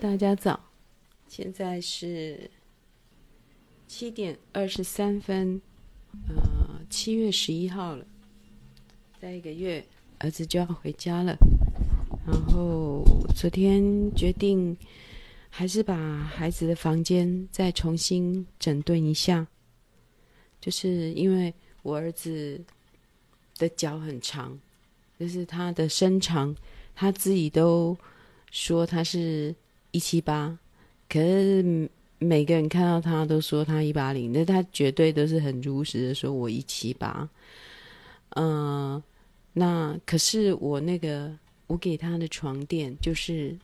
大家早，现在是七点二十三分，呃，七月十一号了，再一个月，儿子就要回家了。然后昨天决定，还是把孩子的房间再重新整顿一下，就是因为我儿子的脚很长，就是他的身长，他自己都说他是。一七八，可是每个人看到他都说他一八零，那他绝对都是很如实的说，我一七八。嗯，那可是我那个我给他的床垫就是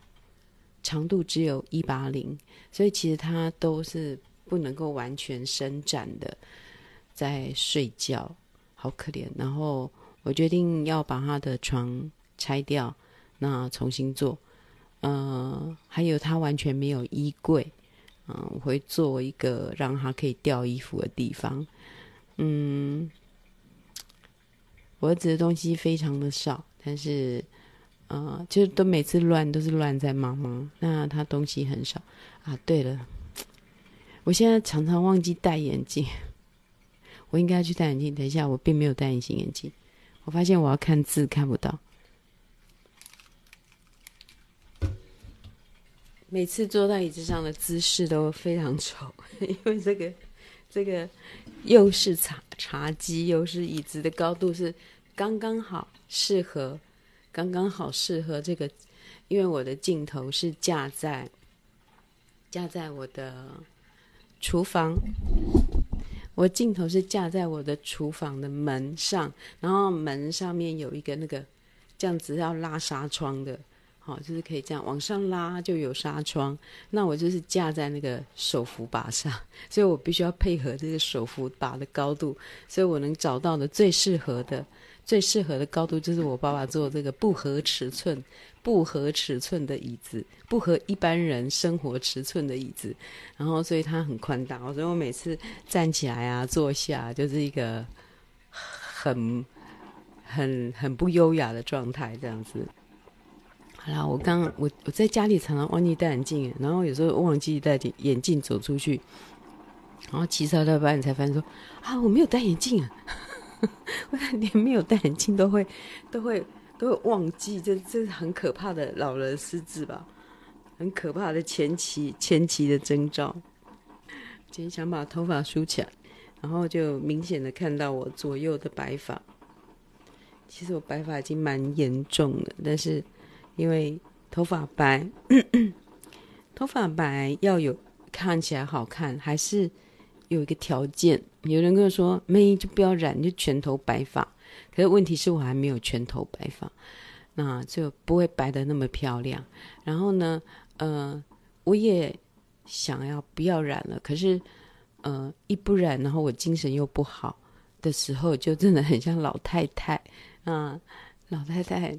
长度只有一八零，所以其实他都是不能够完全伸展的在睡觉，好可怜。然后我决定要把他的床拆掉，那重新做。呃，还有他完全没有衣柜，嗯、我会做一个让他可以吊衣服的地方。嗯，我儿子的东西非常的少，但是，呃，就是都每次乱都是乱在妈妈，那他东西很少啊。对了，我现在常常忘记戴眼镜，我应该去戴眼镜。等一下，我并没有戴隐形眼镜，我发现我要看字看不到。每次坐在椅子上的姿势都非常丑，因为这个这个又是茶茶几，又是椅子的高度是刚刚好适合，刚刚好适合这个，因为我的镜头是架在架在我的厨房，我镜头是架在我的厨房的门上，然后门上面有一个那个这样子要拉纱窗的。好，就是可以这样往上拉，就有纱窗。那我就是架在那个手扶把上，所以我必须要配合这个手扶把的高度，所以我能找到的最适合的、最适合的高度，就是我爸爸做这个不合尺寸、不合尺寸的椅子，不合一般人生活尺寸的椅子。然后，所以它很宽大，所以我每次站起来啊、坐下，就是一个很、很、很不优雅的状态，这样子。好啦，我刚我我在家里常常忘记戴眼镜，然后有时候忘记戴眼镜走出去，然后骑车到一半才发现说啊，我没有戴眼镜啊！我连没有戴眼镜都会都会都会忘记，这这是很可怕的老人失智吧？很可怕的前期前期的征兆。今天想把头发梳起来，然后就明显的看到我左右的白发。其实我白发已经蛮严重的，但是。因为头发白，头发白要有看起来好看，还是有一个条件。有人跟我说：“妹就不要染，就全头白发。”可是问题是我还没有全头白发，那就不会白的那么漂亮。然后呢，呃，我也想要不要染了，可是呃，一不染，然后我精神又不好的时候，就真的很像老太太啊、老太太。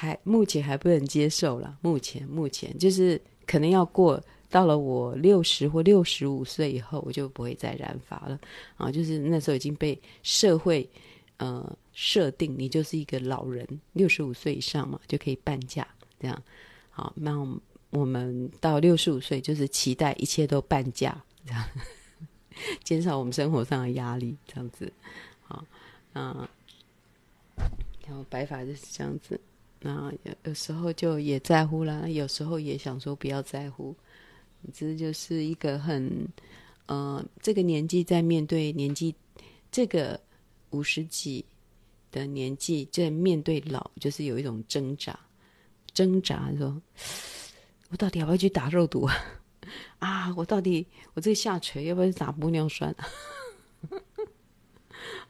还目前还不能接受了，目前目前就是可能要过到了我六十或六十五岁以后，我就不会再染发了啊！就是那时候已经被社会呃设定，你就是一个老人，六十五岁以上嘛就可以半价这样。好，那我们到六十五岁就是期待一切都半价这样，减少我们生活上的压力这样子。好，那然后白发就是这样子。那有有时候就也在乎啦，有时候也想说不要在乎。这就是一个很，呃，这个年纪在面对年纪，这个五十几的年纪在面对老，就是有一种挣扎，挣扎说，我到底要不要去打肉毒啊？啊，我到底我这个下垂要不要去打玻尿酸？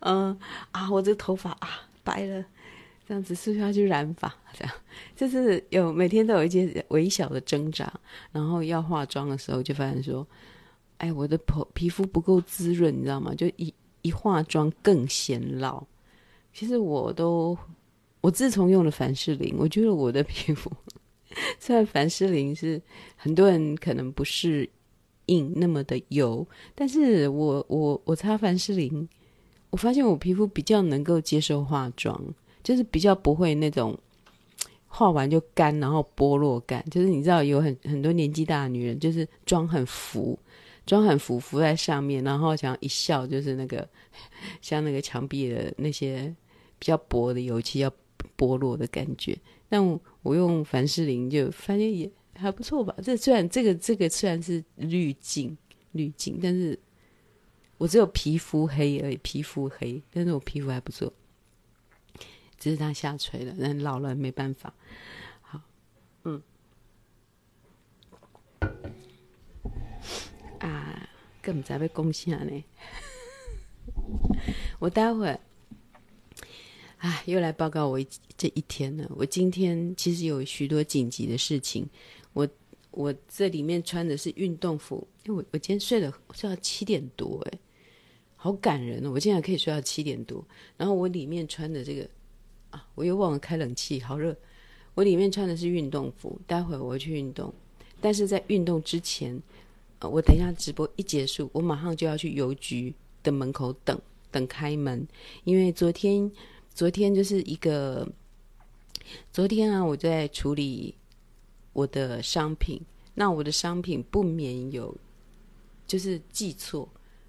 嗯 啊，我这头发啊白了。这样子是不是要去染发？这样就是有每天都有一些微小的挣扎，然后要化妆的时候就发现说，哎，我的皮皮肤不够滋润，你知道吗？就一一化妆更显老。其实我都，我自从用了凡士林，我觉得我的皮肤 虽然凡士林是很多人可能不适应那么的油，但是我我我擦凡士林，我发现我皮肤比较能够接受化妆。就是比较不会那种画完就干，然后剥落感，就是你知道有很很多年纪大的女人，就是妆很浮，妆很浮浮在上面，然后想一笑就是那个像那个墙壁的那些比较薄的油漆要剥落的感觉。但我，我用凡士林就发现也还不错吧。这虽然这个这个虽然是滤镜滤镜，但是我只有皮肤黑而已，皮肤黑，但是我皮肤还不错。只是他下垂了，人老了没办法。好，嗯，啊，更不知道要讲啥呢。我待会儿，啊，又来报告我这一天了。我今天其实有许多紧急的事情。我我这里面穿的是运动服，因为我我今天睡了睡到七点多，哎，好感人哦！我竟然可以睡到七点多。然后我里面穿的这个。啊！我又忘了开冷气，好热。我里面穿的是运动服，待会我会去运动。但是在运动之前，呃，我等一下直播一结束，我马上就要去邮局的门口等等开门，因为昨天昨天就是一个昨天啊，我在处理我的商品，那我的商品不免有就是记错，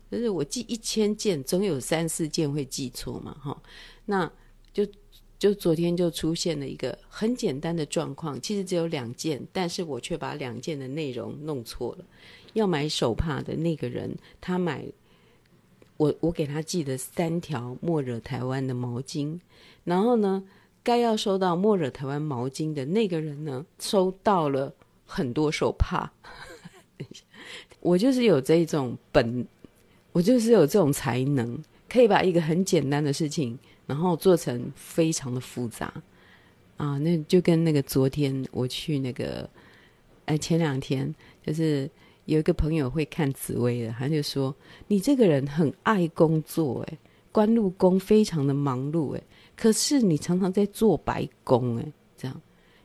就是我寄一千件，总有三四件会记错嘛，哈，那就。就昨天就出现了一个很简单的状况，其实只有两件，但是我却把两件的内容弄错了。要买手帕的那个人，他买我我给他寄的三条莫惹台湾的毛巾，然后呢，该要收到莫惹台湾毛巾的那个人呢，收到了很多手帕。我就是有这种本，我就是有这种才能，可以把一个很简单的事情。然后做成非常的复杂啊，那就跟那个昨天我去那个，哎，前两天就是有一个朋友会看紫薇的，他就说你这个人很爱工作，哎，官禄宫非常的忙碌，哎，可是你常常在做白工，哎，这样，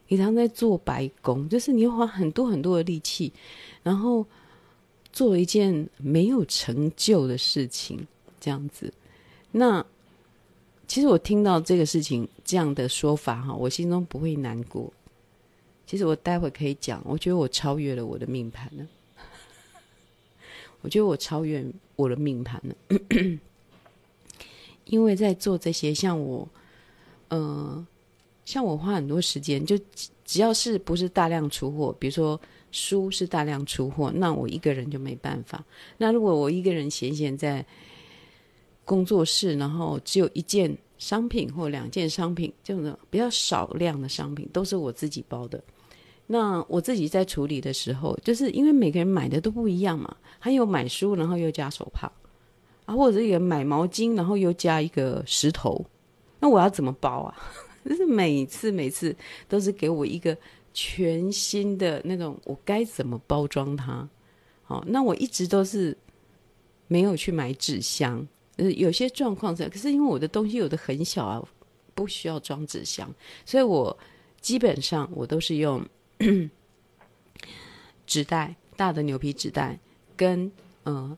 你常常在做白工，就是你花很多很多的力气，然后做一件没有成就的事情，这样子，那。其实我听到这个事情这样的说法哈，我心中不会难过。其实我待会可以讲，我觉得我超越了我的命盘了。我觉得我超越我的命盘了，因为在做这些，像我，呃，像我花很多时间，就只要是不是大量出货，比如说书是大量出货，那我一个人就没办法。那如果我一个人闲闲在。工作室，然后只有一件商品或两件商品，这种比较少量的商品都是我自己包的。那我自己在处理的时候，就是因为每个人买的都不一样嘛，还有买书然后又加手帕啊，或者也买毛巾然后又加一个石头，那我要怎么包啊？就是每次每次都是给我一个全新的那种，我该怎么包装它？好，那我一直都是没有去买纸箱。呃，有些状况是，可是因为我的东西有的很小啊，不需要装纸箱，所以我基本上我都是用 纸袋，大的牛皮纸袋，跟呃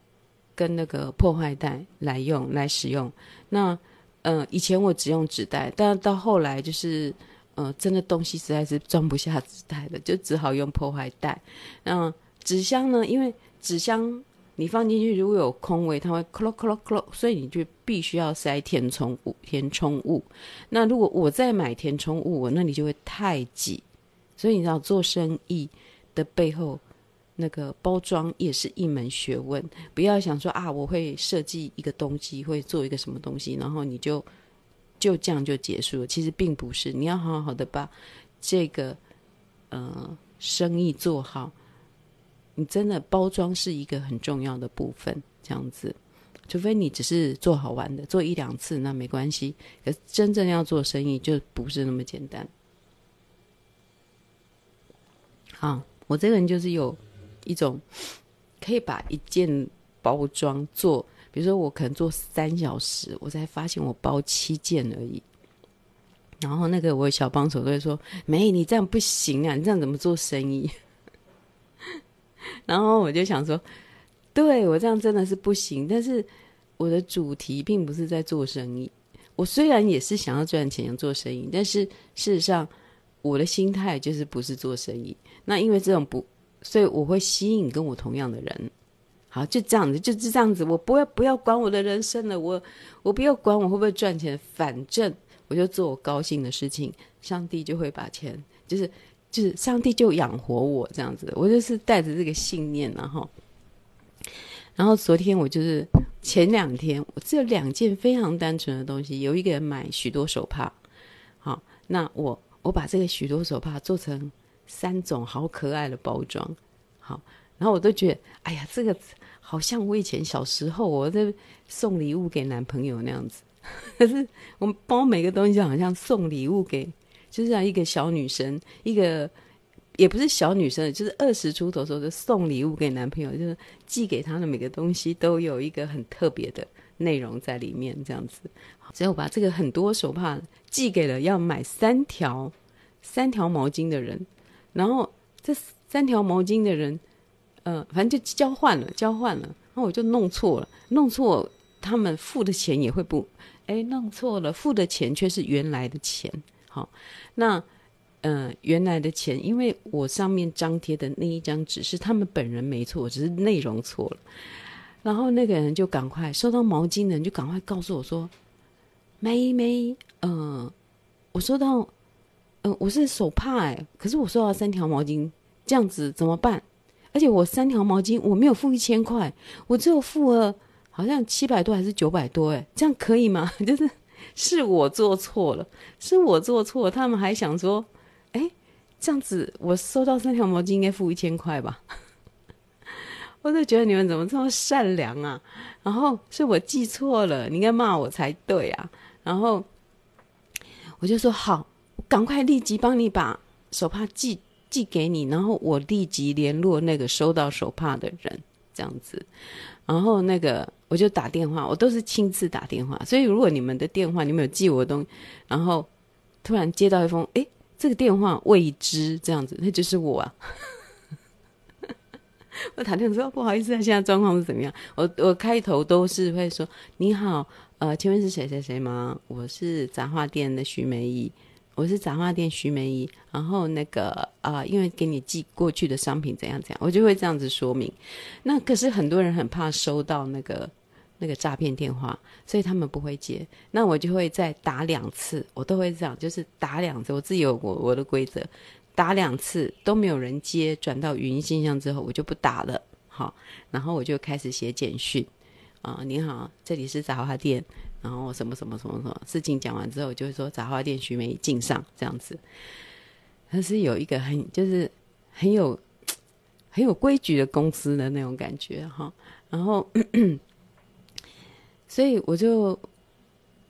跟那个破坏袋来用来使用。那呃以前我只用纸袋，但到后来就是呃真的东西实在是装不下纸袋的，就只好用破坏袋。那纸箱呢？因为纸箱。你放进去，如果有空位，它会咯咯咯咯，所以你就必须要塞填充物。填充物，那如果我再买填充物，那你就会太挤。所以你知道，做生意的背后，那个包装也是一门学问。不要想说啊，我会设计一个东西，会做一个什么东西，然后你就就这样就结束了。其实并不是，你要好好的把这个呃生意做好。你真的包装是一个很重要的部分，这样子，除非你只是做好玩的，做一两次那没关系。可真正要做生意就不是那么简单。好，我这个人就是有一种可以把一件包装做，比如说我可能做三小时，我才发现我包七件而已。然后那个我小帮手都会说：“没，你这样不行啊，你这样怎么做生意？”然后我就想说，对，我这样真的是不行。但是我的主题并不是在做生意。我虽然也是想要赚钱、做生意，但是事实上，我的心态就是不是做生意。那因为这种不，所以我会吸引跟我同样的人。好，就这样子，就是这样子。我不要不要管我的人生了，我我不要管我会不会赚钱，反正我就做我高兴的事情，上帝就会把钱，就是就是上帝就养活我这样子。我就是带着这个信念，然后，然后昨天我就是前两天，我只有两件非常单纯的东西。有一个人买许多手帕，好，那我我把这个许多手帕做成三种好可爱的包装，好。然后我都觉得，哎呀，这个好像我以前小时候我在送礼物给男朋友那样子。可是我包每个东西好像送礼物给，就是像一个小女生，一个也不是小女生，就是二十出头时候就送礼物给男朋友，就是寄给他的每个东西都有一个很特别的内容在里面，这样子。所以我把这个很多手帕寄给了要买三条三条毛巾的人，然后这三条毛巾的人。嗯、呃，反正就交换了，交换了，然后我就弄错了，弄错，他们付的钱也会不，哎，弄错了，付的钱却是原来的钱。好，那，嗯、呃，原来的钱，因为我上面张贴的那一张纸是他们本人没错，只是内容错了。然后那个人就赶快收到毛巾的人就赶快告诉我说，妹妹，嗯、呃，我收到，呃，我是手帕哎，可是我收到三条毛巾，这样子怎么办？而且我三条毛巾我没有付一千块，我只有付了好像七百多还是九百多，哎，这样可以吗？就是是我做错了，是我做错，他们还想说，哎，这样子我收到三条毛巾应该付一千块吧？我就觉得你们怎么这么善良啊？然后是我记错了，你应该骂我才对啊。然后我就说好，赶快立即帮你把手帕寄。寄给你，然后我立即联络那个收到手帕的人，这样子，然后那个我就打电话，我都是亲自打电话。所以如果你们的电话你们有寄我的东西，然后突然接到一封，诶，这个电话未知，这样子，那就是我啊。我打电话说不好意思啊，现在状况是怎么样？我我开头都是会说你好，呃，请问是谁谁谁吗？我是杂货店的徐梅姨。我是杂货店徐梅姨，然后那个啊、因为给你寄过去的商品怎样怎样，我就会这样子说明。那可是很多人很怕收到那个那个诈骗电话，所以他们不会接。那我就会再打两次，我都会这样，就是打两次。我自己有我我的规则，打两次都没有人接，转到语音信箱之后，我就不打了。好，然后我就开始写简讯啊，你好，这里是杂货店。然后什么什么什么什么事情讲完之后，就会说杂货店徐梅敬上这样子。他是有一个很就是很有 很有规矩的公司的那种感觉哈。然后，所以我就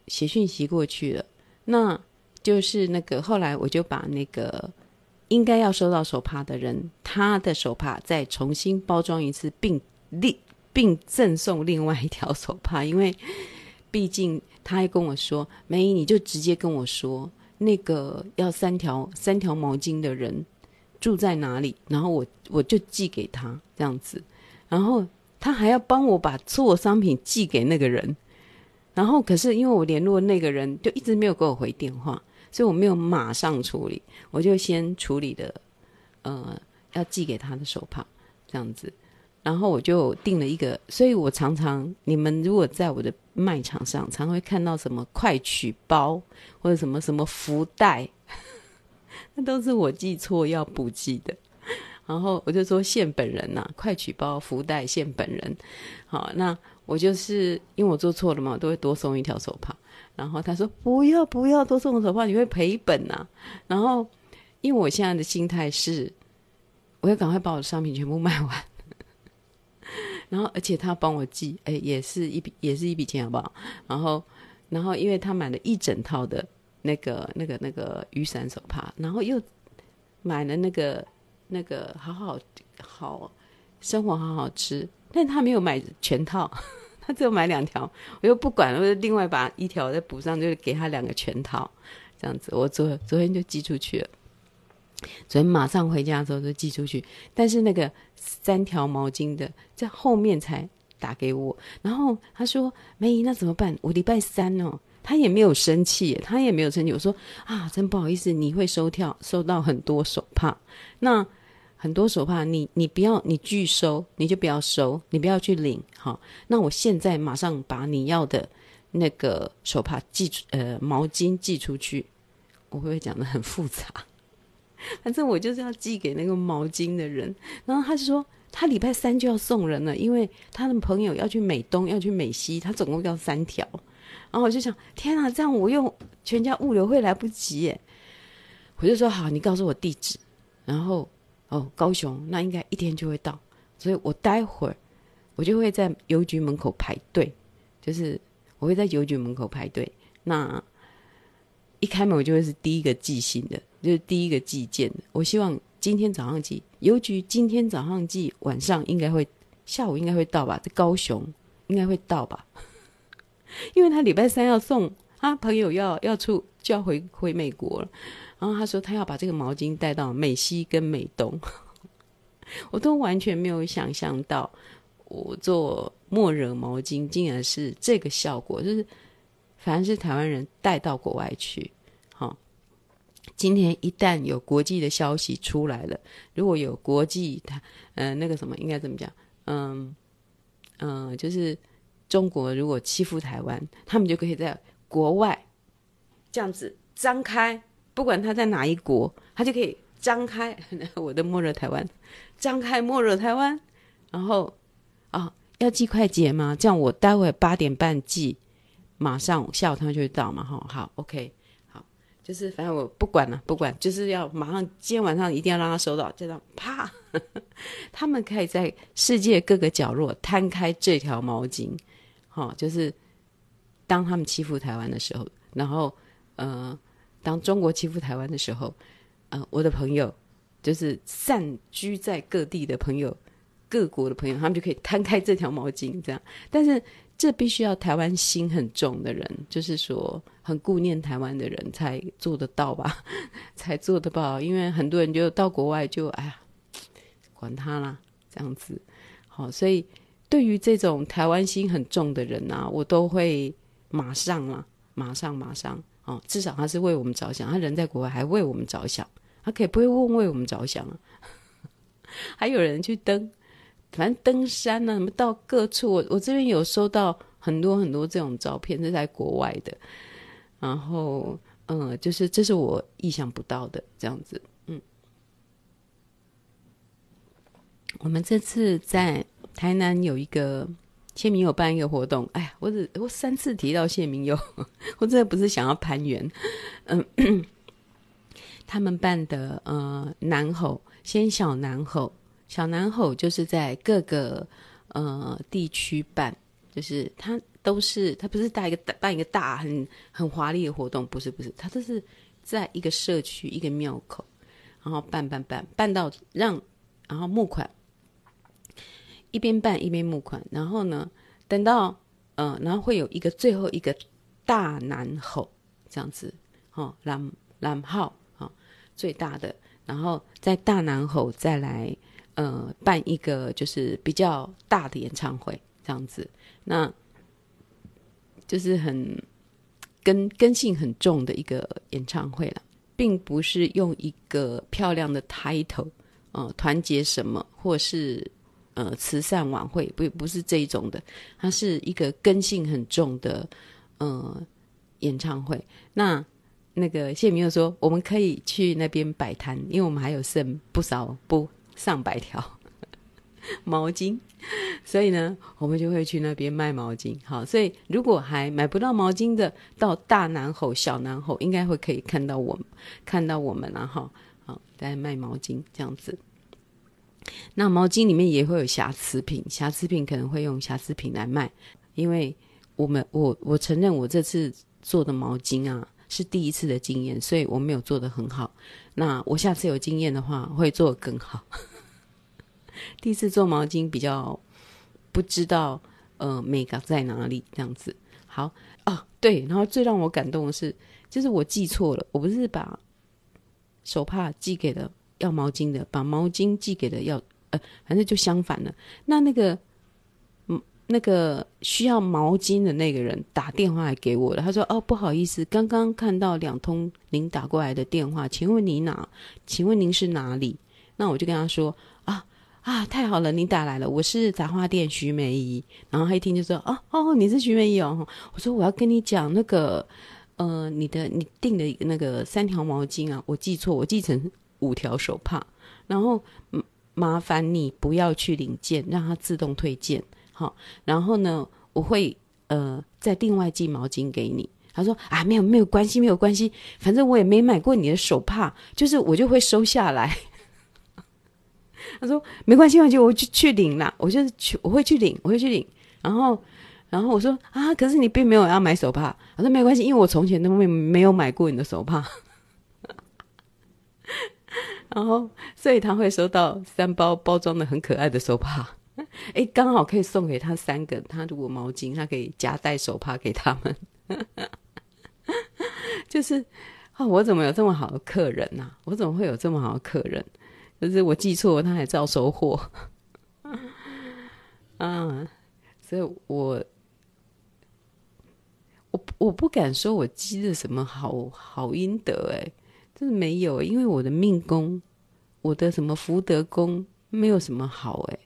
写讯息过去了。那就是那个后来我就把那个应该要收到手帕的人，他的手帕再重新包装一次，并另并赠送另外一条手帕，因为。毕竟他还跟我说：“梅姨，你就直接跟我说，那个要三条三条毛巾的人住在哪里，然后我我就寄给他这样子。然后他还要帮我把所有商品寄给那个人。然后可是因为我联络那个人就一直没有给我回电话，所以我没有马上处理，我就先处理的呃要寄给他的手帕这样子。”然后我就订了一个，所以我常常你们如果在我的卖场上，常常会看到什么快取包或者什么什么福袋，那都是我记错要补寄的。然后我就说现本人呐、快取包福袋现本人。好，那我就是因为我做错了嘛，都会多送一条手帕。然后他说不要不要多送手帕，你会赔本呐、啊。然后因为我现在的心态是，我要赶快把我的商品全部卖完。然后，而且他帮我寄，哎，也是一笔，也是一笔钱，好不好？然后，然后，因为他买了一整套的那个、那个、那个雨伞手帕，然后又买了那个、那个好好好生活好好吃，但他没有买全套，他只有买两条。我又不管了，我就另外把一条再补上，就给他两个全套，这样子。我昨昨天就寄出去了。昨天马上回家的时候就寄出去，但是那个三条毛巾的在后面才打给我，然后他说：“梅姨，那怎么办？我礼拜三哦，他也没有生气，他也没有生气。我说啊，真不好意思，你会收跳收到很多手帕，那很多手帕，你你不要，你拒收，你就不要收，你不要去领。好，那我现在马上把你要的那个手帕寄出，呃，毛巾寄出去。我会不会讲的很复杂？反正我就是要寄给那个毛巾的人，然后他就说他礼拜三就要送人了，因为他的朋友要去美东，要去美西，他总共要三条。然后我就想，天啊，这样我用全家物流会来不及耶！我就说好，你告诉我地址，然后哦，高雄那应该一天就会到，所以我待会儿我就会在邮局门口排队，就是我会在邮局门口排队。那一开门我就会是第一个寄信的。就是第一个寄件的，我希望今天早上寄邮局，今天早上寄，晚上应该会，下午应该会到吧？在高雄应该会到吧？因为他礼拜三要送，他朋友要要出就要回回美国了，然后他说他要把这个毛巾带到美西跟美东，我都完全没有想象到，我做莫惹毛巾竟然是这个效果，就是反正是台湾人带到国外去。好今天一旦有国际的消息出来了，如果有国际他，嗯、呃，那个什么应该怎么讲？嗯嗯，就是中国如果欺负台湾，他们就可以在国外这样子张开，不管他在哪一国，他就可以张开我的莫惹台湾，张开莫惹台湾，然后啊、要寄快捷吗？这样我待会八点半寄，马上下午他们就会到嘛，哈，好，OK 好。就是反正我不管了，不管，就是要马上今天晚上一定要让他收到，就这样啪，他们可以在世界各个角落摊开这条毛巾，好、就是当他们欺负台湾的时候，然后呃，当中国欺负台湾的时候，呃，我的朋友就是散居在各地的朋友，各国的朋友，他们就可以摊开这条毛巾，这样，但是。这必须要台湾心很重的人，就是说很顾念台湾的人才做得到吧，才做得到。因为很多人就到国外就哎呀，管他啦，这样子。好，所以对于这种台湾心很重的人啊，我都会马上啊，马上马上哦，至少他是为我们着想，他人在国外还为我们着想，他可以不会问为我们着想啊。还有人去登。反正登山呢、什么到各处，我我这边有收到很多很多这种照片，是在国外的。然后，嗯，就是这是我意想不到的这样子。嗯，我们这次在台南有一个谢明友办一个活动，哎呀，我只我三次提到谢明友，我真的不是想要攀援。嗯，他们办的呃南吼先小南吼。小南吼就是在各个呃地区办，就是他都是他不是大一个办一个大很很华丽的活动，不是不是，他都是在一个社区一个庙口，然后办办办办到让然后募款，一边办一边募款，然后呢等到呃然后会有一个最后一个大男吼这样子，哦蓝蓝号啊最大的，然后在大南吼再来。呃，办一个就是比较大的演唱会这样子，那就是很根根性很重的一个演唱会了，并不是用一个漂亮的 title，呃，团结什么，或是呃慈善晚会，不不是这一种的，它是一个根性很重的呃演唱会。那那个谢明又说，我们可以去那边摆摊，因为我们还有剩不少不。上百条毛巾，所以呢，我们就会去那边卖毛巾。好，所以如果还买不到毛巾的，到大南吼、小南吼，应该会可以看到我们，看到我们了哈。好，在卖毛巾这样子。那毛巾里面也会有瑕疵品，瑕疵品可能会用瑕疵品来卖，因为我们我我承认我这次做的毛巾啊是第一次的经验，所以我没有做的很好。那我下次有经验的话，会做更好。第一次做毛巾比较不知道，呃，美感在哪里这样子。好啊，对，然后最让我感动的是，就是我记错了，我不是把手帕寄给了要毛巾的，把毛巾寄给了要，呃，反正就相反了。那那个嗯那个需要毛巾的那个人打电话来给我了。他说：“哦，不好意思，刚刚看到两通您打过来的电话，请问你哪？请问您是哪里？”那我就跟他说：“啊啊，太好了，你打来了，我是杂货店徐梅姨。”然后他一听就说：“哦哦，你是徐梅姨哦。”我说：“我要跟你讲那个，呃，你的你订的那个三条毛巾啊，我记错，我记成五条手帕。然后麻烦你不要去领件，让它自动退件。”好，然后呢，我会呃再另外寄毛巾给你。他说啊，没有没有关系，没有关系，反正我也没买过你的手帕，就是我就会收下来。他说没关系，我就，我去去领啦，我就去，我会去领，我会去领。然后，然后我说啊，可是你并没有要买手帕。他说没关系，因为我从前都没没有买过你的手帕。然后，所以他会收到三包包装的很可爱的手帕。哎，刚好可以送给他三个。他如果毛巾，他可以夹带手帕给他们。就是啊、我怎么有这么好的客人呐、啊？我怎么会有这么好的客人？就是我记错，他还照收货。啊，所以我我我不敢说我积了什么好好阴德，哎，就是没有，因为我的命宫，我的什么福德宫没有什么好，哎。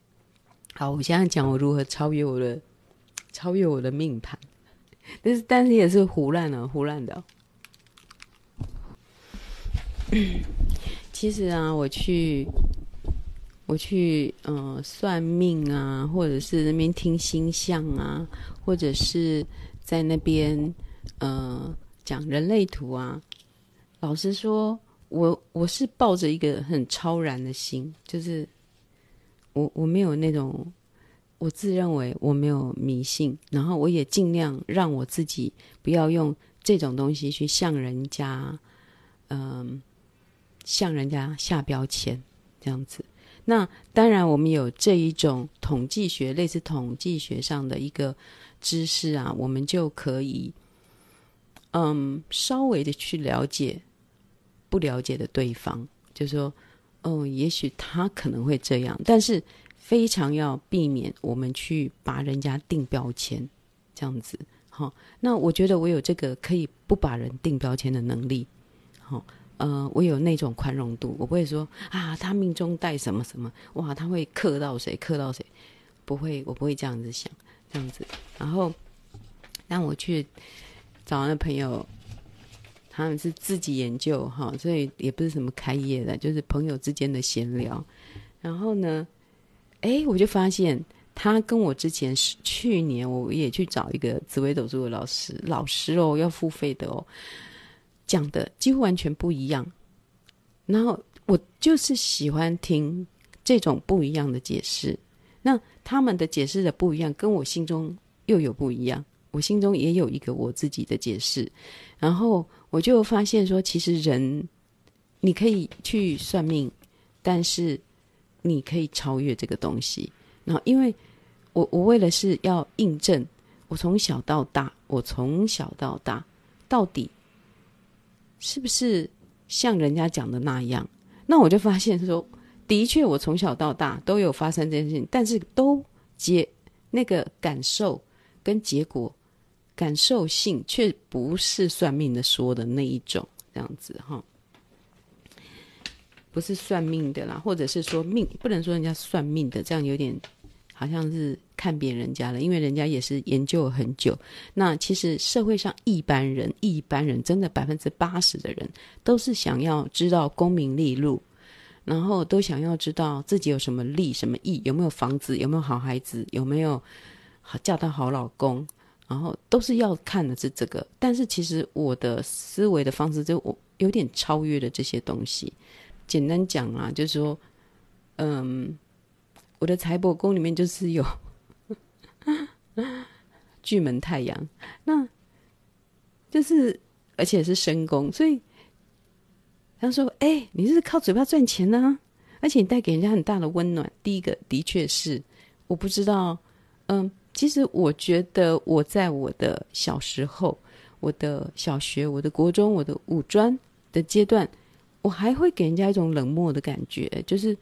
好，我现在讲我如何超越我的，超越我的命盘，但是但是也是胡乱的，胡乱的、其实啊，我去，我去，嗯、算命啊，或者是那边听星象啊，或者是在那边，呃，讲人类图啊。老实说，我我是抱着一个很超然的心，就是。我我没有那种，我自认为我没有迷信，然后我也尽量让我自己不要用这种东西去向人家，嗯、向人家下标签这样子。那当然，我们有这一种统计学，类似统计学上的一个知识啊，我们就可以，嗯，稍微的去了解不了解的对方，就说。哦，也许他可能会这样，但是非常要避免我们去把人家定标签，这样子。好、那我觉得我有这个可以不把人定标签的能力。好、呃，我有那种宽容度，我不会说啊，他命中带什么什么，哇，他会克到谁，克到谁，不会，我不会这样子想，这样子。然后让我去找那朋友。他们是自己研究哈，所以也不是什么开业的，就是朋友之间的闲聊。然后呢，哎，我就发现他跟我之前是去年我也去找一个紫微斗数的老师，老师哦，要付费的哦，讲的几乎完全不一样。然后我就是喜欢听这种不一样的解释。那他们的解释的不一样，跟我心中又有不一样。我心中也有一个我自己的解释，然后我就发现说，其实人你可以去算命，但是你可以超越这个东西。然后，因为我我为了是要印证，我从小到大，我从小到大到底是不是像人家讲的那样？那我就发现说，的确我从小到大都有发生这件事情，但是都结那个感受跟结果。感受性却不是算命的说的那一种，这样子哈，不是算命的啦，或者是说命，不能说人家算命的，这样有点好像是看扁人家了，因为人家也是研究很久。那其实社会上一般人，一般人真的百分之八十的人都是想要知道功名利禄，然后都想要知道自己有什么利什么义，有没有房子，有没有好孩子，有没有好嫁到好老公。然后都是要看的是这个，但是其实我的思维的方式就我有点超越了这些东西。简单讲啊，就是说，嗯，我的财帛宫里面就是有 巨门太阳，那就是而且是身宫，所以他说：“哎，你是靠嘴巴赚钱呢、而且你带给人家很大的温暖。”第一个的确是，我不知道，嗯。其实我觉得我在我的小时候，我的小学、我的国中、我的五专的阶段，我还会给人家一种冷漠的感觉，就是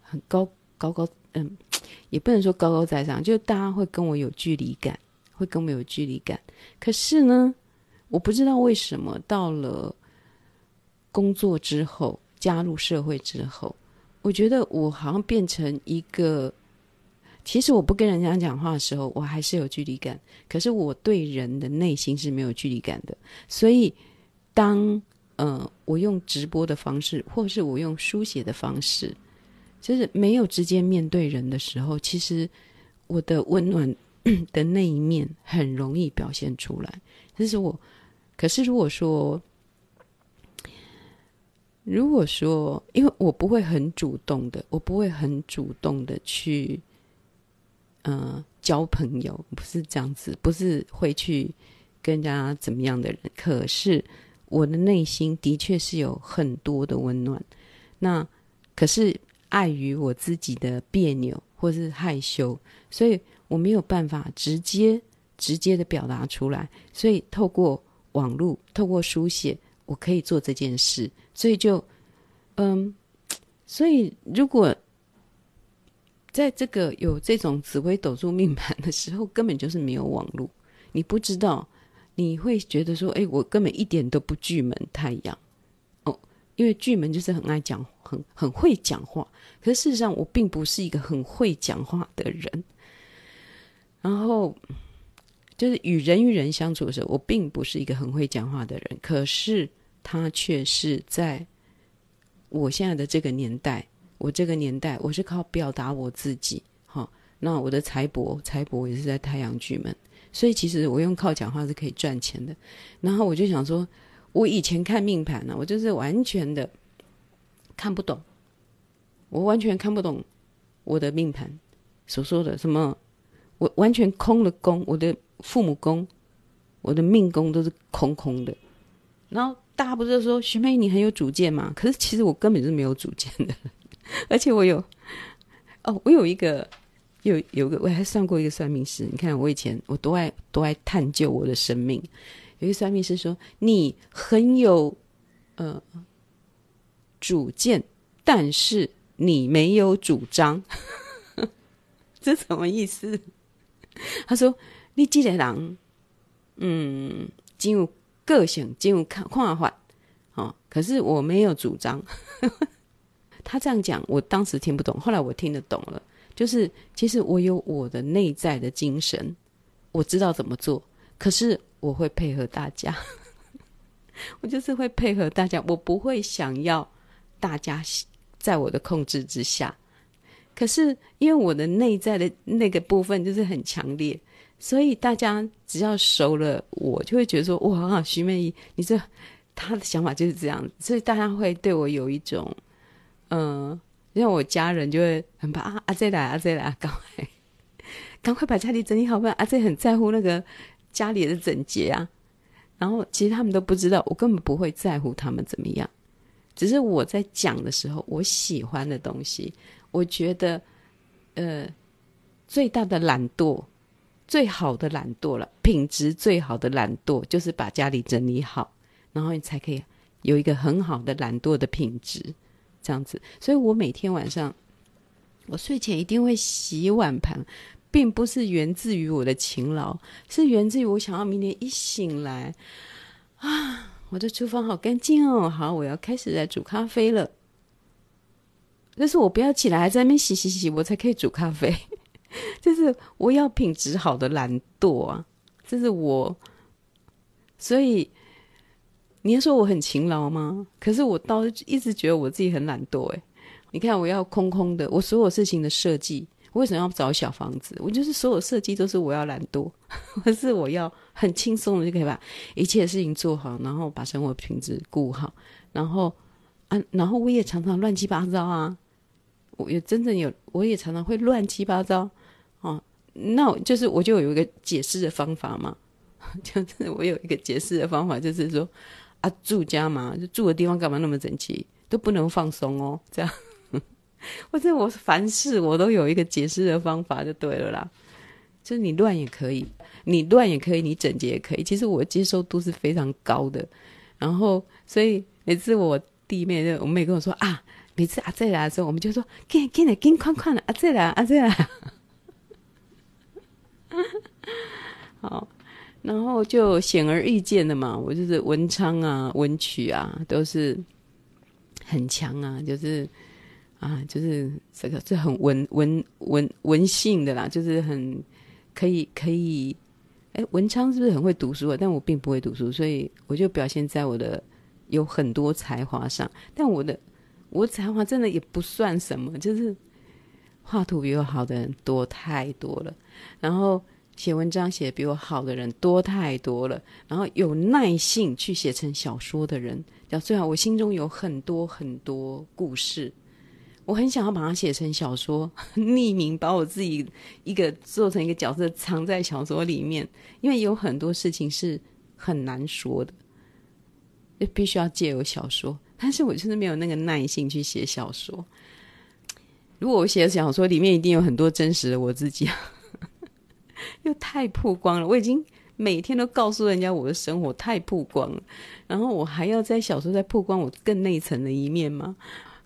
很高高高，嗯，也不能说高高在上，就是大家会跟我有距离感，会跟我有距离感。可是呢，我不知道为什么到了工作之后，加入社会之后，我觉得我好像变成一个。其实我不跟人家讲话的时候，我还是有距离感。可是我对人的内心是没有距离感的。所以当呃我用直播的方式，或是我用书写的方式，就是没有直接面对人的时候，其实我的温暖 的那一面很容易表现出来。这是我。可是如果说，如果说，因为我不会很主动的，我不会很主动的去。嗯、呃，交朋友不是这样子，不是会去跟人家怎么样的人。可是我的内心的确是有很多的温暖。那可是碍于我自己的别扭或是害羞，所以我没有办法直接直接的表达出来。所以透过网络，透过书写，我可以做这件事。所以就嗯，所以如果。在这个有这种紫微斗数命盘的时候，根本就是没有网络，你不知道，你会觉得说：“哎，我根本一点都不巨门太阳哦。”因为巨门就是很爱讲，很很会讲话。可是事实上，我并不是一个很会讲话的人。然后，就是与人与人相处的时候，我并不是一个很会讲话的人。可是，他却是在我现在的这个年代。我这个年代，我是靠表达我自己，哈。那我的财帛，财帛也是在太阳巨门，所以其实我用靠讲话是可以赚钱的。然后我就想说，我以前看命盘呢，我就是完全的看不懂，我完全看不懂我的命盘所说的什么，我完全空了宫，我的父母宫，我的命宫都是空空的。然后大家不是说徐妹你很有主见吗？可是其实我根本是没有主见的。而且我有，哦，我有一个，有有个，我还算过一个算命师。你看，我以前我多爱多爱探究我的生命。有一个算命师说，你很有呃主见，但是你没有主张，这什么意思？他说，你这个人，嗯，进入个性，进入看看法，哦，可是我没有主张。他这样讲，我当时听不懂，后来我听得懂了。就是其实我有我的内在的精神，我知道怎么做，可是我会配合大家，我就是会配合大家，我不会想要大家在我的控制之下。可是因为我的内在的那个部分就是很强烈，所以大家只要熟了，我就会觉得说：哇，徐美仪，你这他的想法就是这样，所以大家会对我有一种。嗯，因为我家人就会很怕啊，阿姐来，阿姐来，赶快，赶快把家里整理好吧。阿姐很在乎那个家里的整洁啊。然后其实他们都不知道，我根本不会在乎他们怎么样。只是我在讲的时候，我喜欢的东西，我觉得，呃，最大的懒惰，最好的懒惰了，品质最好的懒惰，就是把家里整理好，然后你才可以有一个很好的懒惰的品质。这样子，所以我每天晚上，我睡前一定会洗碗盘，并不是源自于我的勤劳，是源自于我想要明天一醒来，啊，我的厨房好干净哦，好，我要开始来煮咖啡了。但是我不要起来还在那边洗洗洗，我才可以煮咖啡。就是我要品质好的懒惰啊，这是我，所以。你要说我很勤劳吗？可是我倒一直觉得我自己很懒惰。诶，你看我要空空的，我所有事情的设计，我为什么要找小房子？我就是所有设计都是我要懒惰，可是我要很轻松的就可以把一切事情做好，然后把生活品质顾好，然后啊，然后我也常常乱七八糟啊，我也真正有，我也常常会乱七八糟哦。那就是我就有一个解释的方法嘛，就是我有一个解释的方法，就是说。啊，住家嘛，就住的地方干嘛那么整齐？都不能放松哦，这样。或者我凡事我都有一个解释的方法，就对了啦。就是你乱也可以，你乱也可以，你整洁也可以。其实我接受度是非常高的。然后，所以每次我弟妹就我妹跟我说啊，每次阿姐来的时候，我们就说，给给你给宽宽的阿姐来阿姐来。好，然后就显而易见的嘛，我就是文昌啊、文曲啊，都是很强啊，就是啊，就是这个是很文文文文性的啦，就是很可以可以。哎，文昌是不是很会读书啊？但我并不会读书，所以我就表现在我的有很多才华上。但我的我才华真的也不算什么，就是画图比我好的人多太多了，然后写文章写比我好的人多太多了，然后有耐性去写成小说的人，叫最好。我心中有很多很多故事。我很想要把它写成小说，匿名把我自己一个做成一个角色，藏在小说里面。因为有很多事情是很难说的，必须要借由小说。但是我真的没有那个耐性去写小说。如果我写小说，里面一定有很多真实的我自己，又太曝光了。我已经每天都告诉人家我的生活太曝光了，然后我还要在小说再曝光我更内层的一面吗？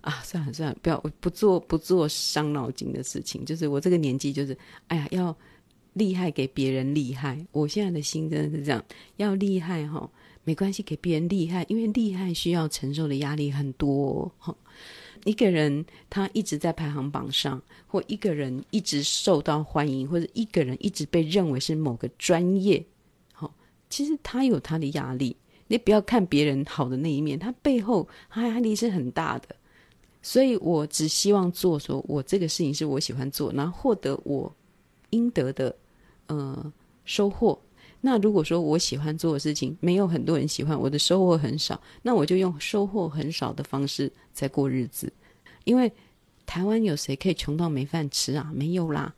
啊，算了算了，不要，我不做不做伤脑筋的事情。就是我这个年纪，就是哎呀，要厉害给别人厉害。我现在的心真的是这样，要厉害哈，没关系，给别人厉害，因为厉害需要承受的压力很多哈。一个人他一直在排行榜上，或一个人一直受到欢迎，或者一个人一直被认为是某个专业，好，其实他有他的压力。你不要看别人好的那一面，他背后他压力是很大的。所以我只希望做说，我这个事情是我喜欢做，然后获得我应得的呃收获。那如果说我喜欢做的事情没有很多人喜欢，我的收获很少，那我就用收获很少的方式在过日子。因为台湾有谁可以穷到没饭吃啊？没有啦，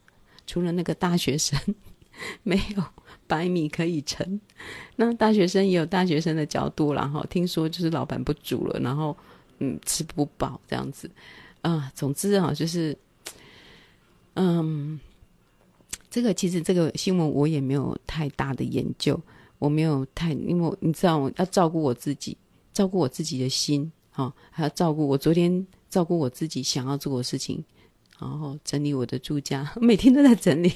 除了那个大学生，没有白米可以盛。那大学生也有大学生的角度啦，哈，听说就是老板不煮了，然后。嗯，吃不饱这样子，啊、呃，总之啊，就是，嗯，这个其实这个新闻我也没有太大的研究，我没有太，因为你知道，我要照顾我自己，照顾我自己的心，哈、哦，还要照顾我昨天照顾我自己想要做的事情，然后整理我的住家，每天都在整理。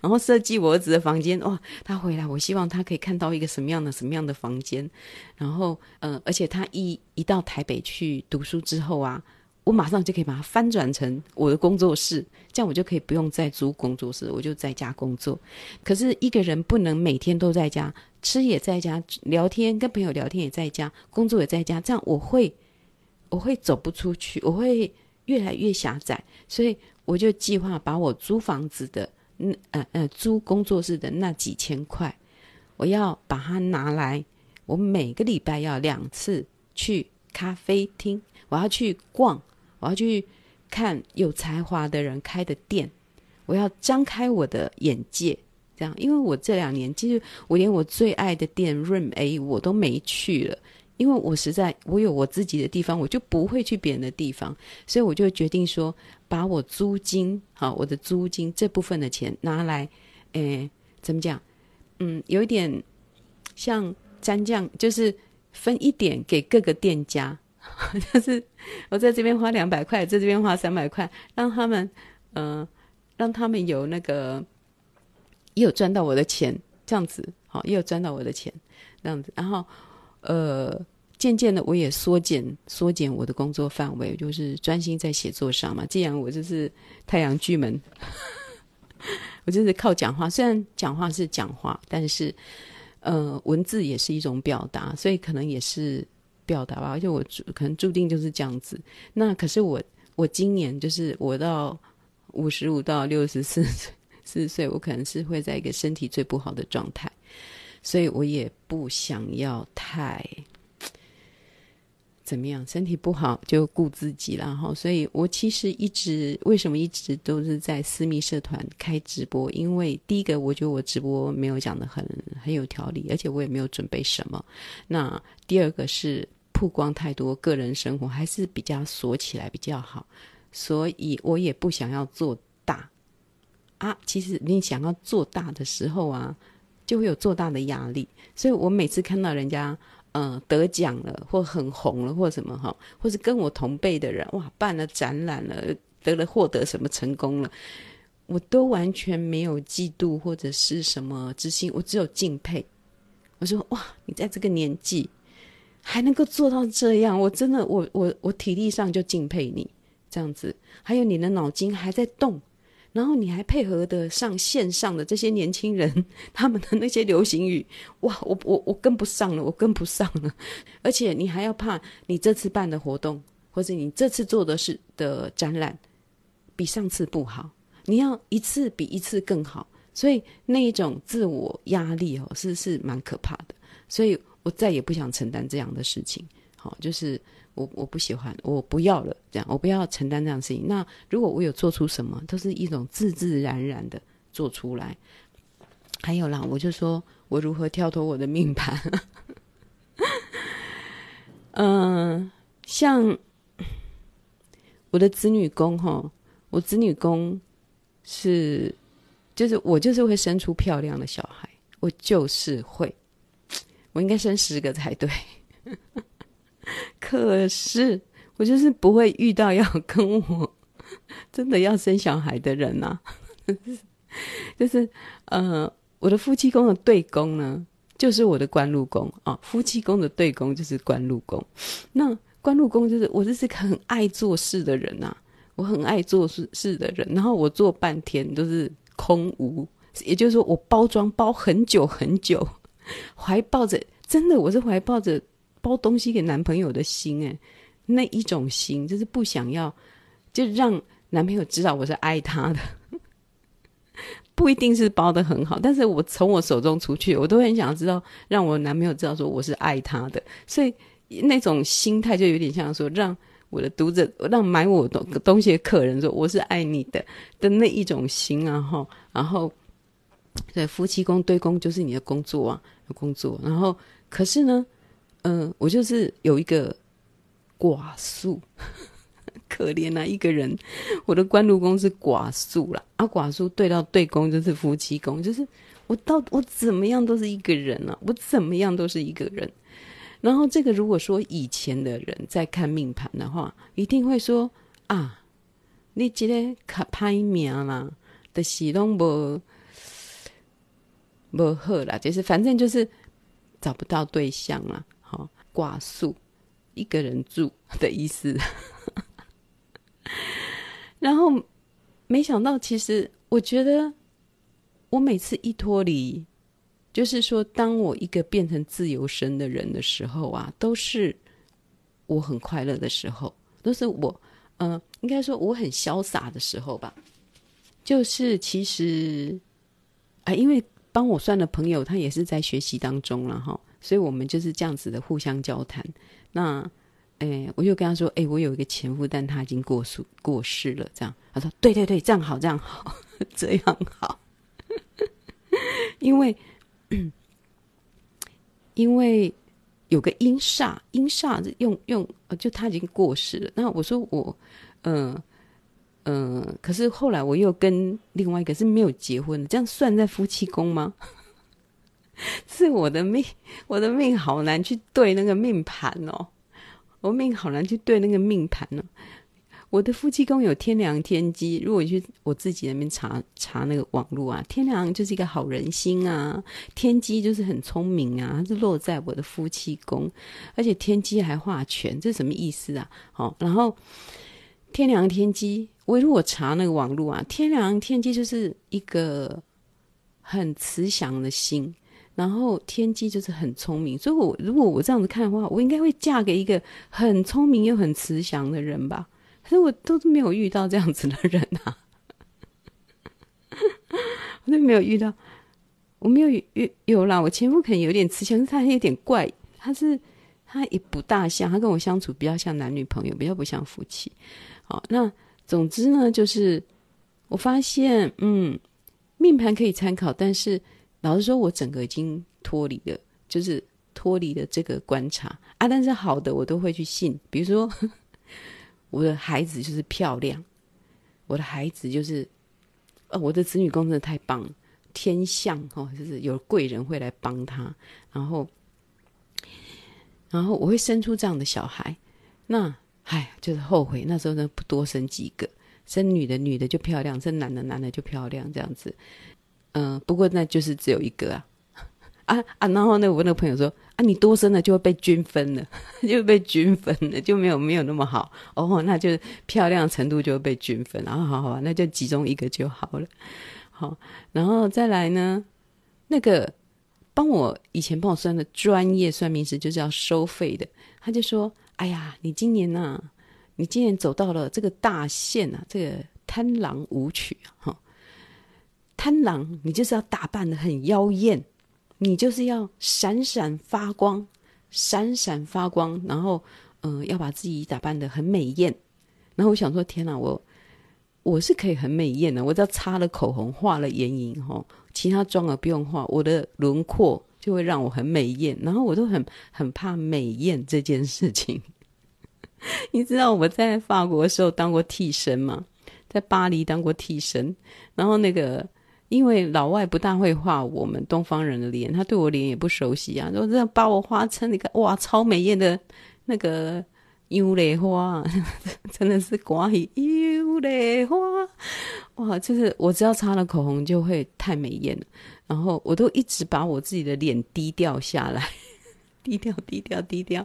然后设计我儿子的房间，哇！他回来，我希望他可以看到一个什么样的、什么样的房间。然后，嗯、而且他一一到台北去读书之后啊，我马上就可以把它翻转成我的工作室，这样我就可以不用再租工作室，我就在家工作。可是一个人不能每天都在家，吃也在家，聊天跟朋友聊天也在家，工作也在家，这样我会我会走不出去，我会越来越狭窄。所以我就计划把我租房子的。嗯呃呃，租工作室的那几千块，我要把它拿来。我每个礼拜要两次去咖啡厅，我要去逛，我要去看有才华的人开的店，我要张开我的眼界。这样，因为我这两年其实我连我最爱的店 Room A 我都没去了。因为我实在我有我自己的地方，我就不会去别人的地方，所以我就决定说，把我租金好，我的租金这部分的钱拿来，诶，怎么讲？嗯，有一点像蘸酱，就是分一点给各个店家，就是我在这边花两百块，在这边花三百块，让他们，嗯、呃，让他们有那个也有赚到我的钱，这样子，好，也有赚到我的钱，这样子，然后。呃，渐渐的，我也缩减缩减我的工作范围，就是专心在写作上嘛。既然我就是太阳巨门，我就是靠讲话。虽然讲话是讲话，但是呃，文字也是一种表达，所以可能也是表达吧。而且我可能注定就是这样子。那可是我，我今年就是我到五十五到六十四四岁，我可能是会在一个身体最不好的状态。所以我也不想要太怎么样，身体不好就顾自己了哈。所以我其实一直为什么一直都是在私密社团开直播？因为第一个，我觉得我直播没有讲得很很有条理，而且我也没有准备什么。那第二个是曝光太多个人生活，还是比较锁起来比较好。所以我也不想要做大啊。其实你想要做大的时候啊。就会有做大的压力，所以我每次看到人家呃得奖了，或很红了，或什么哈，或是跟我同辈的人哇办了展览了，得了获得什么成功了，我都完全没有嫉妒或者是什么之心，我只有敬佩。我说哇，你在这个年纪还能够做到这样，我真的，我我我体力上就敬佩你这样子。还有你的脑筋还在动，然后你还配合得上线上的这些年轻人他们的那些流行语，哇，我我我跟不上了，我跟不上了。而且你还要怕你这次办的活动，或者你这次做的是的展览比上次不好。你要一次比一次更好，所以那一种自我压力哦，是是蛮可怕的。所以我再也不想承担这样的事情。好，就是我我不喜欢，我不要了，这样我不要承担这样的事情。那如果我有做出什么，都是一种自自然然的做出来。还有啦，我就说我如何跳脱我的命盘。嗯，像我的子女宫哈，我子女宫。是，就是我就是会生出漂亮的小孩，我就是会，我应该生十个才对。可是我就是不会遇到要跟我真的要生小孩的人呐。就是呃，我的夫妻宫的对宫呢，就是我的官禄宫啊。夫妻宫的对宫就是官禄宫。那官禄宫就是我就是个很爱做事的人呐。我很爱做事事的人，然后我做半天都是空无，也就是说我包装包很久很久，怀抱着真的我是怀抱着包东西给男朋友的心诶，那一种心就是不想要，就让男朋友知道我是爱他的，不一定是包的很好，但是我从我手中出去，我都很想要知道让我男朋友知道说我是爱他的，所以那种心态就有点像说让。我的读者，让买我东东西的客人说我是爱你的的那一种心啊哈，然后对夫妻宫对宫就是你的工作啊，工作，然后可是呢，嗯、我就是有一个寡宿，可怜啊一个人，我的官禄宫是寡宿啦，啊寡宿对到对宫就是夫妻宫，就是我到我怎么样都是一个人啊，我怎么样都是一个人。然后这个，如果说以前的人在看命盘的话，一定会说啊，你今天卡拍命啦的喜东不不好啦，就是反正就是找不到对象啦，好挂宿，一个人住的意思。然后没想到，其实我觉得我每次一脱离。就是说，当我一个变成自由身的人的时候啊，都是我很快乐的时候，都是我，呃，应该说我很潇洒的时候吧。就是其实，啊，因为帮我算的朋友他也是在学习当中了哈，所以我们就是这样子的互相交谈。那，哎，我就跟他说，哎，我有一个前夫，但他已经过世过世了，这样。他说，对对对，这样好，这样好，这样好，因为。因为有个阴煞，阴煞用用，就他已经过世了。那我说我，呃、嗯、呃，可是后来我又跟另外一个是没有结婚的，这样算在夫妻宫吗？是我的命，我的命好难去对那个命盘哦，我命好难去对那个命盘、哦。我的夫妻宫有天良天机，如果去我自己那边查查那个网络啊，天良就是一个好人心啊，天机就是很聪明啊，是落在我的夫妻宫，而且天机还化权，这什么意思啊？哦，然后天良天机，我如果查那个网络啊，天良天机就是一个很慈祥的心，然后天机就是很聪明，所以我如果我这样子看的话，我应该会嫁给一个很聪明又很慈祥的人吧。可是我都是没有遇到这样子的人啊，我都没有遇到，我没有遇有啦。我前夫可能有点慈祥，但他有点怪，他是他也不大像，他跟我相处比较像男女朋友，比较不像夫妻。好，那总之呢，就是我发现，嗯，命盘可以参考，但是老实说，我整个已经脱离了，就是脱离了这个观察啊。但是好的，我都会去信，比如说。我的孩子就是漂亮，我的孩子就是，呃，我的子女宫真的太棒了，天相哦，就是有贵人会来帮他，然后，然后我会生出这样的小孩，那，唉，就是后悔那时候呢不多生几个，生女的女的就漂亮，生男的男的就漂亮，这样子。嗯、不过那就是只有一个啊，啊啊！然后呢，我那个朋友说啊，你多生了就会被均分了，就被均分了，就没有没有那么好哦，那就漂亮程度就会被均分，然后好好吧，那就集中一个就好了。好，然后再来呢，那个帮我以前帮我算的专业算命师就是要收费的，他就说：“哎呀，你今年呐、你今年走到了这个大限啊，这个贪狼舞曲哈。”贪狼，你就是要打扮的很妖艳，你就是要闪闪发光，闪闪发光，然后，嗯、要把自己打扮的很美艳。然后我想说，天哪，我我是可以很美艳的，我只要擦了口红，画了眼影，哈，其他妆啊不用画，我的轮廓就会让我很美艳。然后我都很很怕美艳这件事情。你知道我在法国的时候当过替身吗？在巴黎当过替身，然后那个。因为老外不大会画我们东方人的脸，他对我脸也不熟悉啊，就这样把我画成那个哇超美艳的那个油丽花，真的是寡喜油丽花哇！就是我只要擦了口红就会太美艳了，然后我都一直把我自己的脸低调下来，低调低调低调，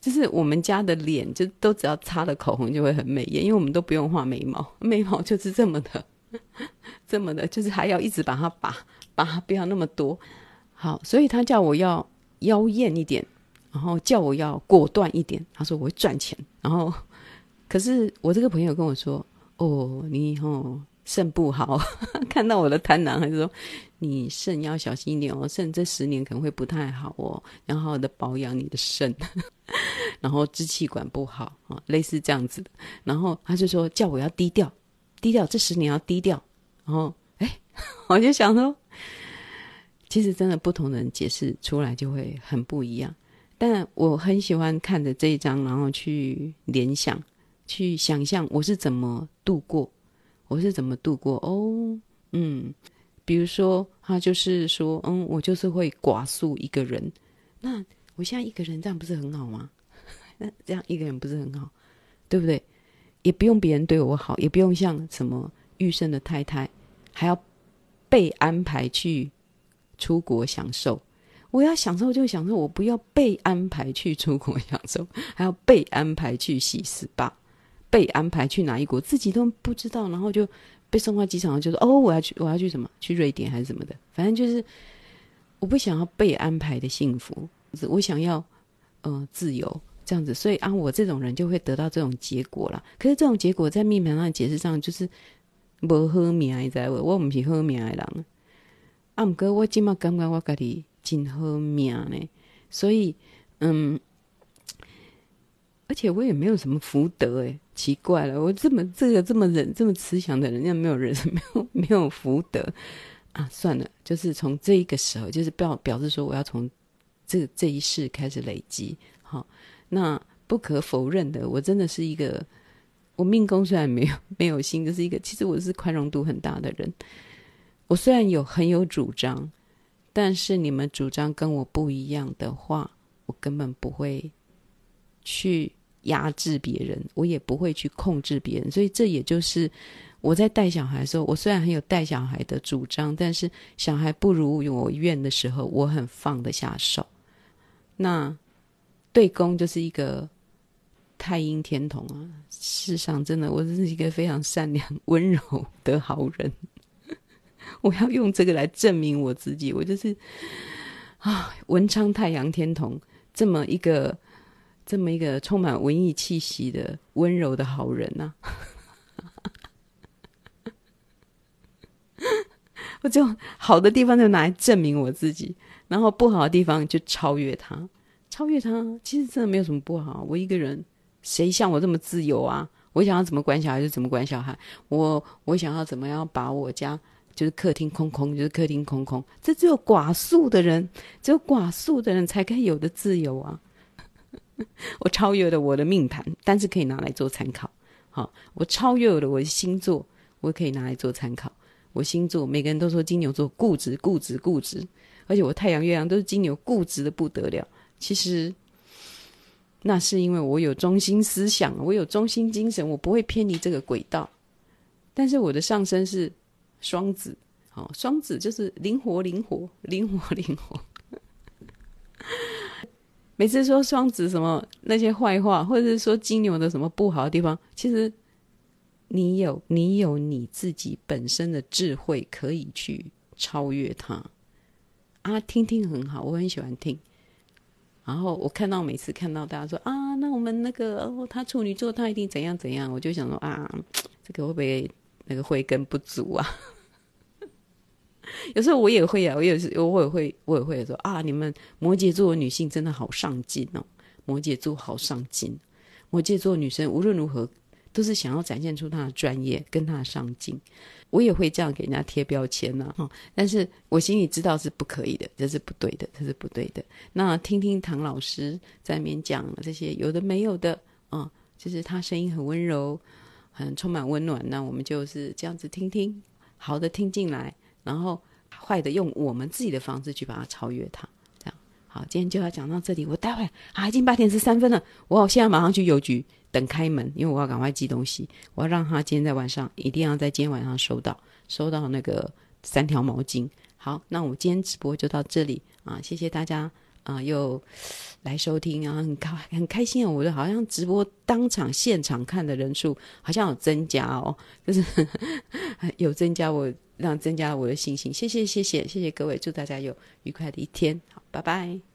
就是我们家的脸就都只要擦了口红就会很美艳，因为我们都不用画眉毛，眉毛就是这么的。这么的，就是还要一直把它拔拔，不要那么多。好，所以他叫我要妖艳一点，然后叫我要果断一点。他说我会赚钱，然后可是我这个朋友跟我说：“哦，你哦肾不好，看到我的贪婪，还是说你肾要小心一点哦，肾这十年可能会不太好哦，要好好的保养你的肾，然后支气管不好啊，类似这样子的。然后他就说叫我要低调。”低调，这十年要低调。然后，哎，我就想说，其实真的不同的人解释出来就会很不一样。但我很喜欢看着这一张，然后去联想，去想象我是怎么度过，我是怎么度过。哦，嗯，比如说他就是说，嗯，我就是会寡宿一个人。那我现在一个人这样不是很好吗？那这样一个人不是很好，对不对？也不用别人对我好，也不用像什么玉胜的太太，还要被安排去出国享受。我要享受就享受，我不要被安排去出国享受，还要被安排去洗 SPA，被安排去哪一国，自己都不知道，然后就被送到机场，就说哦，我要去，我要去什么？去瑞典还是什么的？反正就是我不想要被安排的幸福，我想要呃自由。这样子，所以啊，我这种人就会得到这种结果了。可是这种结果在命盘上解释上就是不好命，你知道不？我不是好命的人。啊，不过我今嘛感觉我家己真好命呢。所以，嗯，而且我也没有什么福德诶，奇怪了，我这么这个这么仁这么慈祥的人，家没有人 没有没有福德啊。算了，就是从这一个时候，就是表表示说我要从这这一世开始累积，那不可否认的，我真的是一个，我命宫虽然没有 没有心，就是一个，其实我是宽容度很大的人。我虽然有很有主张，但是你们主张跟我不一样的话，我根本不会去压制别人，我也不会去控制别人。所以这也就是我在带小孩的时候，我虽然很有带小孩的主张，但是小孩不如我愿的时候，我很放得下手。那。对宫就是一个太阴天童啊！世上真的，我真是一个非常善良、温柔的好人。我要用这个来证明我自己，我就是啊，文昌太阳天童这么一个这么一个充满文艺气息的温柔的好人呐、啊！我就好的地方就拿来证明我自己，然后不好的地方就超越他。超越他，其实真的没有什么不好。我一个人，谁像我这么自由啊？我想要怎么管小孩就怎么管小孩。我我想要怎么样把我家就是客厅空空，就是客厅空空。这只有寡宿的人，只有寡宿的人才可以有的自由啊！我超越了我的命盘，但是可以拿来做参考。好，我超越了我的星座，我可以拿来做参考。我星座，每个人都说金牛座固执、固执、固执，而且我太阳、月亮都是金牛，固执的不得了。其实，那是因为我有中心思想，我有中心精神，我不会偏离这个轨道。但是我的上升是双子，好，双子就是灵活、灵活、灵活、灵活。每次说双子什么那些坏话，或者是说金牛的什么不好的地方，其实你有你有你自己本身的智慧可以去超越它啊！听听很好，我很喜欢听。然后我看到每次看到大家说啊，那我们那个哦，他处女座，他一定怎样怎样，我就想说啊，这个会不会那个慧根不足啊？有时候我也会啊，我也是，我也会，我也会说啊，你们摩羯座的女性真的好上进哦，摩羯座好上进，摩羯座女生无论如何都是想要展现出她的专业跟她的上进。我也会这样给人家贴标签呐，哈！但是我心里知道是不可以的，这是不对的，这是不对的。那听听唐老师在里面讲这些有的没有的，啊，就是他声音很温柔，很充满温暖。那我们就是这样子听听，好的听进来，然后坏的用我们自己的方式去把它超越它。这样好，今天就要讲到这里。我待会啊，已经八点十三分了，我现在马上去邮局。等开门，因为我要赶快寄东西。我要让他今天在晚上，一定要在今天晚上收到，收到那个三条毛巾。好，那我今天直播就到这里啊，谢谢大家啊，又来收听啊，很开很开心啊，我的好像直播当场现场看的人数好像有增加哦，就是 有增加我，我让增加我的信心。谢谢谢谢谢谢各位，祝大家有愉快的一天。好，拜拜。